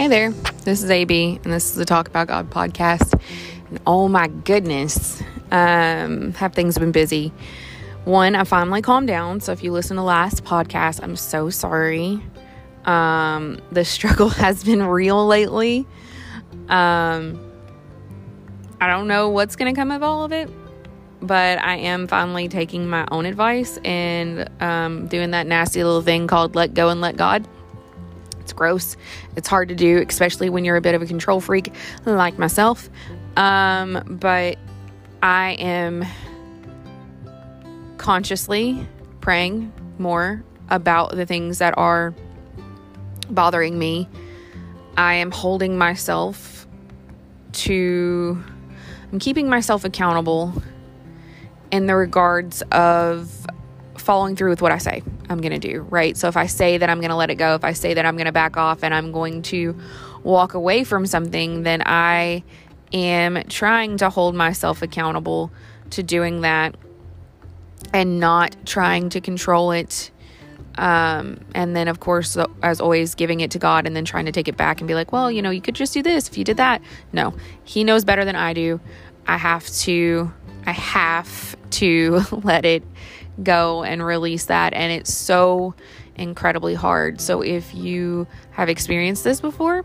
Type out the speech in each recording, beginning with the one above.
Hey there, this is AB, and this is the Talk About God podcast. And oh my goodness, um, have things been busy. One, I finally calmed down. So if you listen to last podcast, I'm so sorry. Um, the struggle has been real lately. Um, I don't know what's going to come of all of it, but I am finally taking my own advice and um, doing that nasty little thing called let go and let God. It's gross. It's hard to do, especially when you're a bit of a control freak like myself. Um, but I am consciously praying more about the things that are bothering me. I am holding myself to, I'm keeping myself accountable in the regards of following through with what I say I'm going to do, right? So if I say that I'm going to let it go, if I say that I'm going to back off and I'm going to walk away from something, then I am trying to hold myself accountable to doing that and not trying to control it. Um, and then, of course, as always, giving it to God and then trying to take it back and be like, well, you know, you could just do this if you did that. No, He knows better than I do. I have to, I have to let it go and release that. And it's so incredibly hard. So if you have experienced this before,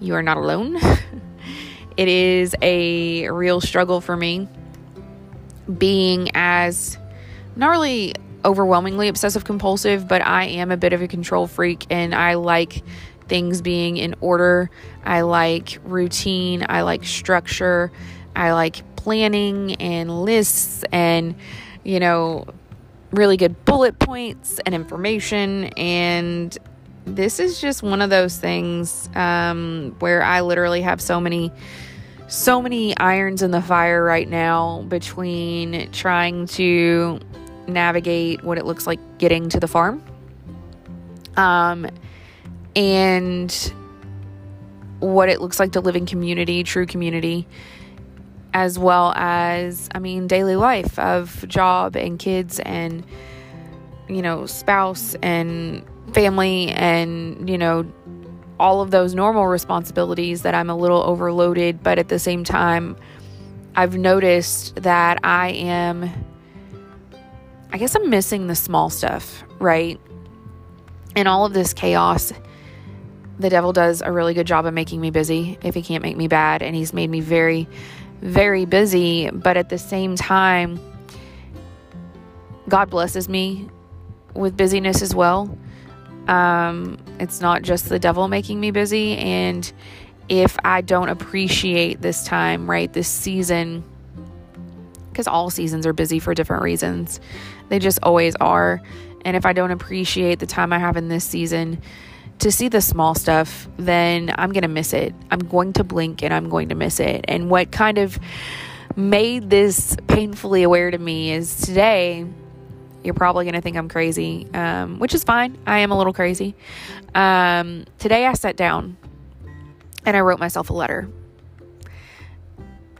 you are not alone. it is a real struggle for me being as not really overwhelmingly obsessive compulsive, but I am a bit of a control freak and I like things being in order. I like routine. I like structure. I like planning and lists and, you know, really good bullet points and information. And this is just one of those things um, where I literally have so many, so many irons in the fire right now between trying to navigate what it looks like getting to the farm. Um, and what it looks like to live in community, true community, as well as, I mean, daily life of job and kids and, you know, spouse and family and, you know, all of those normal responsibilities that I'm a little overloaded, but at the same time, I've noticed that I am, I guess I'm missing the small stuff, right? In all of this chaos, the devil does a really good job of making me busy if he can't make me bad, and he's made me very very busy, but at the same time, God blesses me with busyness as well. Um, it's not just the devil making me busy. And if I don't appreciate this time, right, this season, because all seasons are busy for different reasons, they just always are. And if I don't appreciate the time I have in this season, to see the small stuff, then I'm going to miss it. I'm going to blink and I'm going to miss it. And what kind of made this painfully aware to me is today, you're probably going to think I'm crazy, um, which is fine. I am a little crazy. Um, today, I sat down and I wrote myself a letter.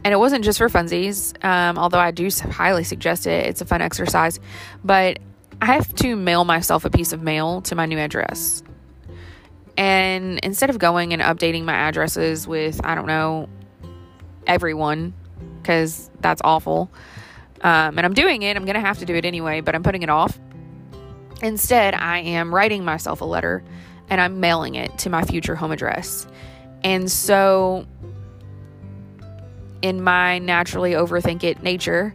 And it wasn't just for funsies, um, although I do highly suggest it. It's a fun exercise. But I have to mail myself a piece of mail to my new address. And instead of going and updating my addresses with, I don't know, everyone, because that's awful, um, and I'm doing it, I'm going to have to do it anyway, but I'm putting it off. Instead, I am writing myself a letter and I'm mailing it to my future home address. And so, in my naturally overthink it nature,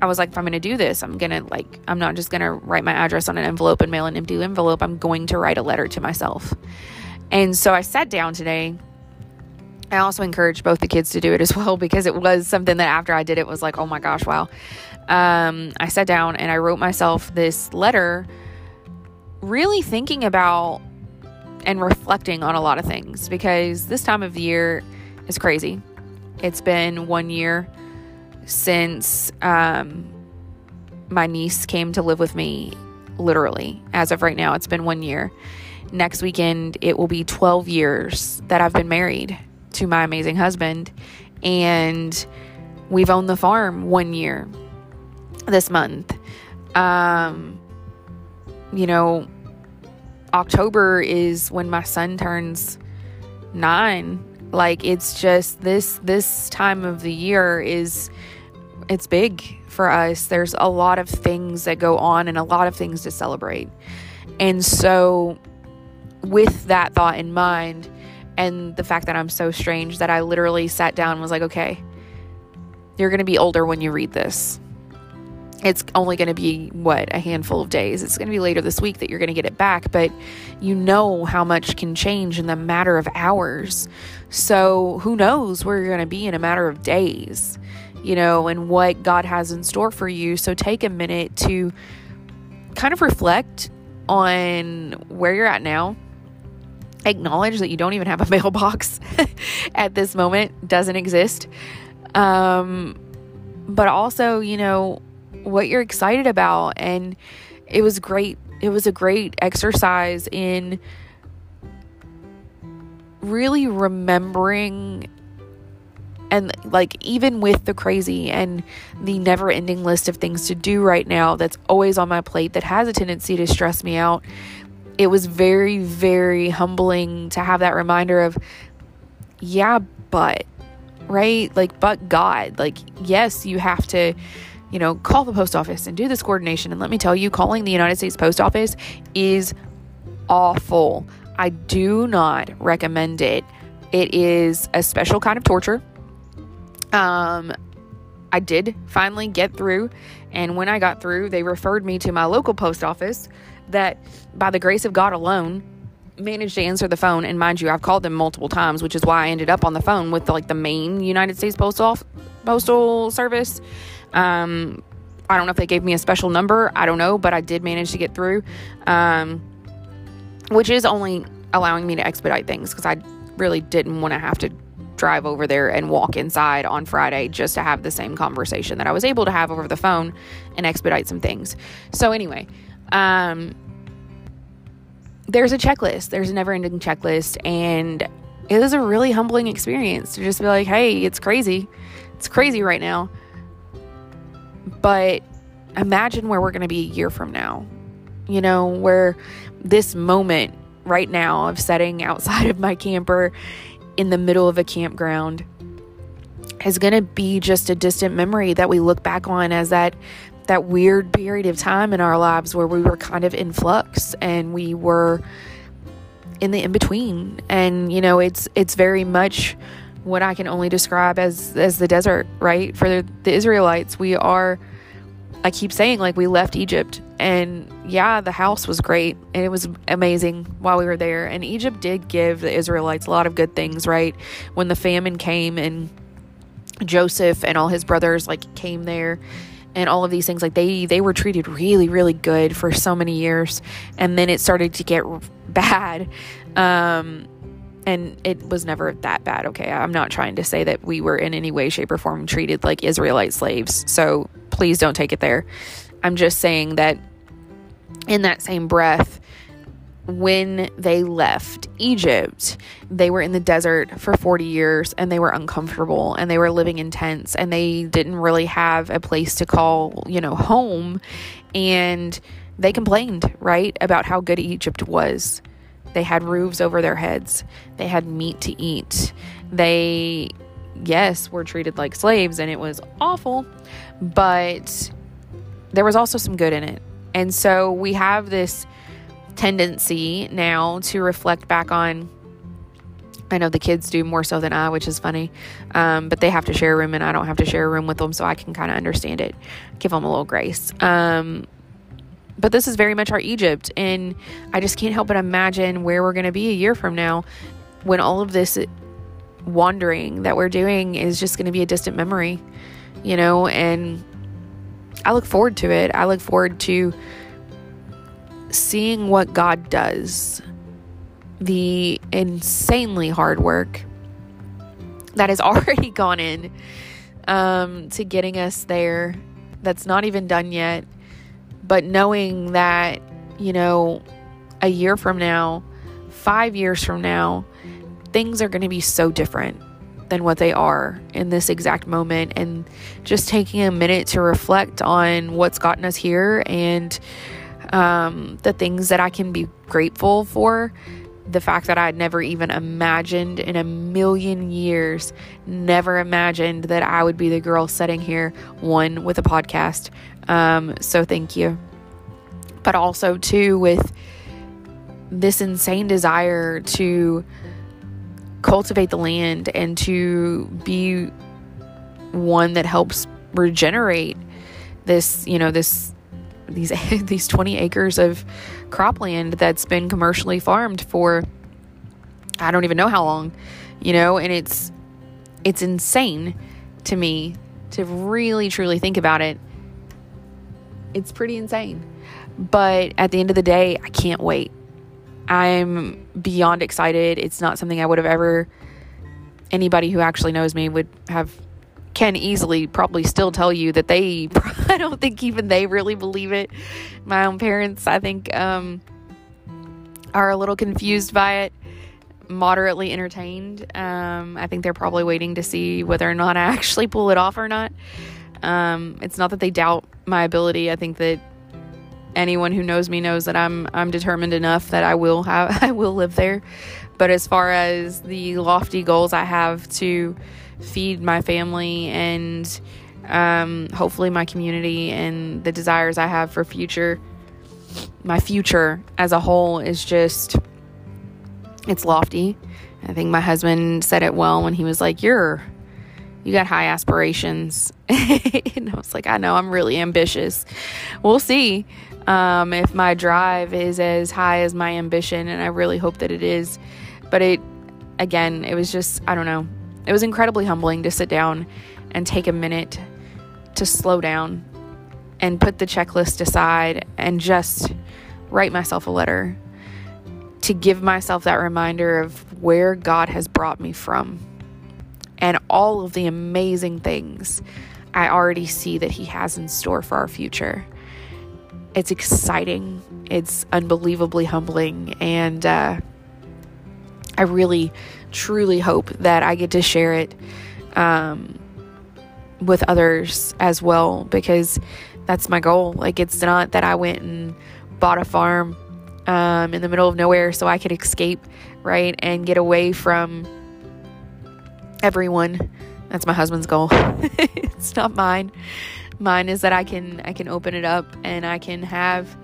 I was like, if I'm going to do this, I'm going to like, I'm not just going to write my address on an envelope and mail an empty envelope. I'm going to write a letter to myself. And so I sat down today. I also encouraged both the kids to do it as well because it was something that after I did it was like, oh my gosh, wow. Um, I sat down and I wrote myself this letter, really thinking about and reflecting on a lot of things because this time of year is crazy. It's been one year since um, my niece came to live with me, literally. As of right now, it's been one year. Next weekend, it will be 12 years that I've been married to my amazing husband. And we've owned the farm one year this month. Um, you know, October is when my son turns nine. Like it's just this this time of the year is it's big for us. There's a lot of things that go on and a lot of things to celebrate. And so with that thought in mind and the fact that I'm so strange that I literally sat down and was like, "Okay, you're going to be older when you read this." it's only going to be what a handful of days. It's going to be later this week that you're going to get it back, but you know how much can change in the matter of hours. So, who knows where you're going to be in a matter of days, you know, and what God has in store for you. So, take a minute to kind of reflect on where you're at now. Acknowledge that you don't even have a mailbox at this moment, doesn't exist. Um, but also, you know, what you're excited about. And it was great. It was a great exercise in really remembering and like even with the crazy and the never ending list of things to do right now that's always on my plate that has a tendency to stress me out it was very very humbling to have that reminder of yeah but right like but god like yes you have to you know, call the post office and do this coordination. And let me tell you, calling the United States Post Office is awful. I do not recommend it. It is a special kind of torture. Um, I did finally get through, and when I got through, they referred me to my local post office that, by the grace of God alone, managed to answer the phone. And mind you, I've called them multiple times, which is why I ended up on the phone with like the main United States Postal Postal Service um, I don't know if they gave me a special number. I don't know, but I did manage to get through, um, which is only allowing me to expedite things because I really didn't want to have to drive over there and walk inside on Friday just to have the same conversation that I was able to have over the phone and expedite some things. So, anyway, um, there's a checklist, there's a never ending checklist, and it was a really humbling experience to just be like, hey, it's crazy. It's crazy right now. But imagine where we're going to be a year from now. You know, where this moment right now of setting outside of my camper in the middle of a campground is going to be just a distant memory that we look back on as that that weird period of time in our lives where we were kind of in flux and we were in the in between and you know it's it's very much what I can only describe as as the desert, right? For the, the Israelites, we are I keep saying like we left Egypt and yeah, the house was great and it was amazing while we were there. And Egypt did give the Israelites a lot of good things, right? When the famine came and Joseph and all his brothers like came there and all of these things like they they were treated really really good for so many years and then it started to get bad um and it was never that bad okay i'm not trying to say that we were in any way shape or form treated like israelite slaves so please don't take it there i'm just saying that in that same breath when they left Egypt, they were in the desert for 40 years and they were uncomfortable and they were living in tents and they didn't really have a place to call, you know, home. And they complained, right, about how good Egypt was. They had roofs over their heads. They had meat to eat. They, yes, were treated like slaves and it was awful, but there was also some good in it. And so we have this tendency now to reflect back on. I know the kids do more so than I, which is funny. Um, but they have to share a room and I don't have to share a room with them, so I can kind of understand it. Give them a little grace. Um, but this is very much our Egypt. And I just can't help but imagine where we're going to be a year from now when all of this wandering that we're doing is just going to be a distant memory, you know? And I look forward to it. I look forward to seeing what God does, the insanely hard work that has already gone in um, to getting us there, that's not even done yet but knowing that, you know, a year from now, five years from now, things are going to be so different than what they are in this exact moment. And just taking a minute to reflect on what's gotten us here and um, the things that I can be grateful for the fact that I'd never even imagined in a million years, never imagined that I would be the girl sitting here, one with a podcast. Um, so thank you. But also, too, with this insane desire to cultivate the land and to be one that helps regenerate this, you know, this these these 20 acres of cropland that's been commercially farmed for I don't even know how long, you know, and it's it's insane to me to really truly think about it. It's pretty insane. But at the end of the day, I can't wait. I'm beyond excited. It's not something I would have ever anybody who actually knows me would have can easily probably still tell you that they I don't think even they really believe it. My own parents, I think, um, are a little confused by it, moderately entertained. Um, I think they're probably waiting to see whether or not I actually pull it off or not. Um, it's not that they doubt my ability. I think that anyone who knows me knows that I'm I'm determined enough that I will have I will live there. But as far as the lofty goals I have to feed my family and um, hopefully my community and the desires I have for future, my future as a whole is just, it's lofty. I think my husband said it well when he was like, You're, you got high aspirations. and I was like, I know, I'm really ambitious. We'll see um, if my drive is as high as my ambition, and I really hope that it is. But it, again, it was just, I don't know, it was incredibly humbling to sit down and take a minute to slow down and put the checklist aside and just write myself a letter to give myself that reminder of where God has brought me from and all of the amazing things I already see that He has in store for our future. It's exciting, it's unbelievably humbling, and uh, I really truly hope that I get to share it um, with others as well because that's my goal. Like, it's not that I went and bought a farm um, in the middle of nowhere so I could escape, right, and get away from everyone. That's my husband's goal. it's not mine. Mine is that I can I can open it up and I can have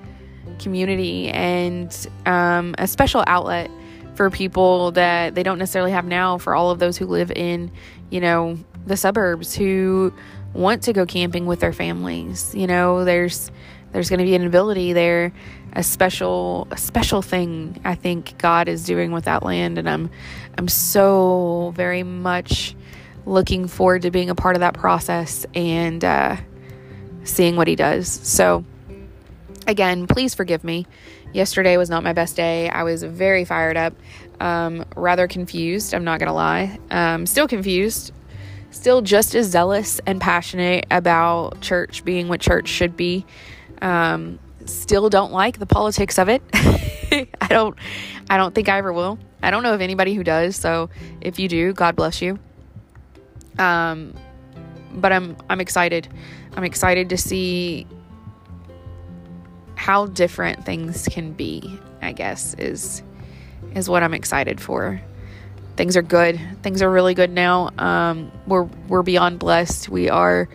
community and um, a special outlet for people that they don't necessarily have now for all of those who live in, you know, the suburbs who want to go camping with their families. You know, there's there's going to be an ability there, a special a special thing I think God is doing with that land and I'm I'm so very much looking forward to being a part of that process and uh, seeing what he does. So again, please forgive me Yesterday was not my best day. I was very fired up, um, rather confused. I'm not going to lie. Um, still confused, still just as zealous and passionate about church being what church should be. Um, still don't like the politics of it. I don't. I don't think I ever will. I don't know of anybody who does. So if you do, God bless you. Um, but I'm I'm excited. I'm excited to see how different things can be, I guess, is is what I'm excited for. Things are good. Things are really good now. Um, we're we're beyond blessed. We are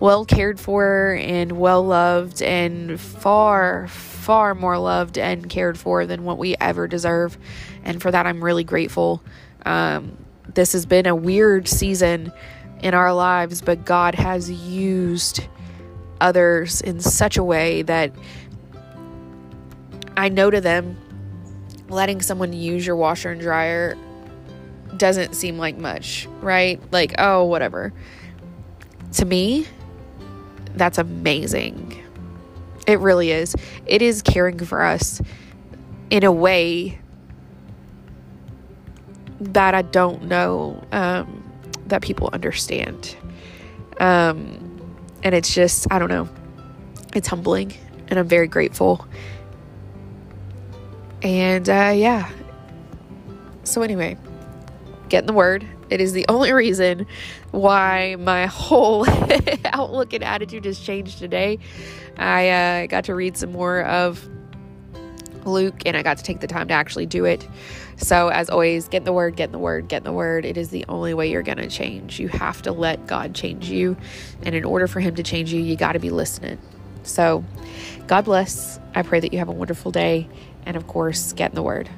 well cared for and well loved and far far more loved and cared for than what we ever deserve. And for that I'm really grateful. Um, this has been a weird season in our lives, but God has used others in such a way that I know to them letting someone use your washer and dryer doesn't seem like much, right? Like, oh, whatever. To me, that's amazing. It really is. It is caring for us in a way that I don't know um, that people understand. Um, and it's just, I don't know, it's humbling, and I'm very grateful. And uh, yeah. So, anyway, getting the word. It is the only reason why my whole outlook and attitude has changed today. I uh, got to read some more of Luke, and I got to take the time to actually do it. So, as always, get in the word, get in the word, get in the word. It is the only way you're going to change. You have to let God change you. And in order for Him to change you, you got to be listening. So, God bless. I pray that you have a wonderful day. And of course, get in the word.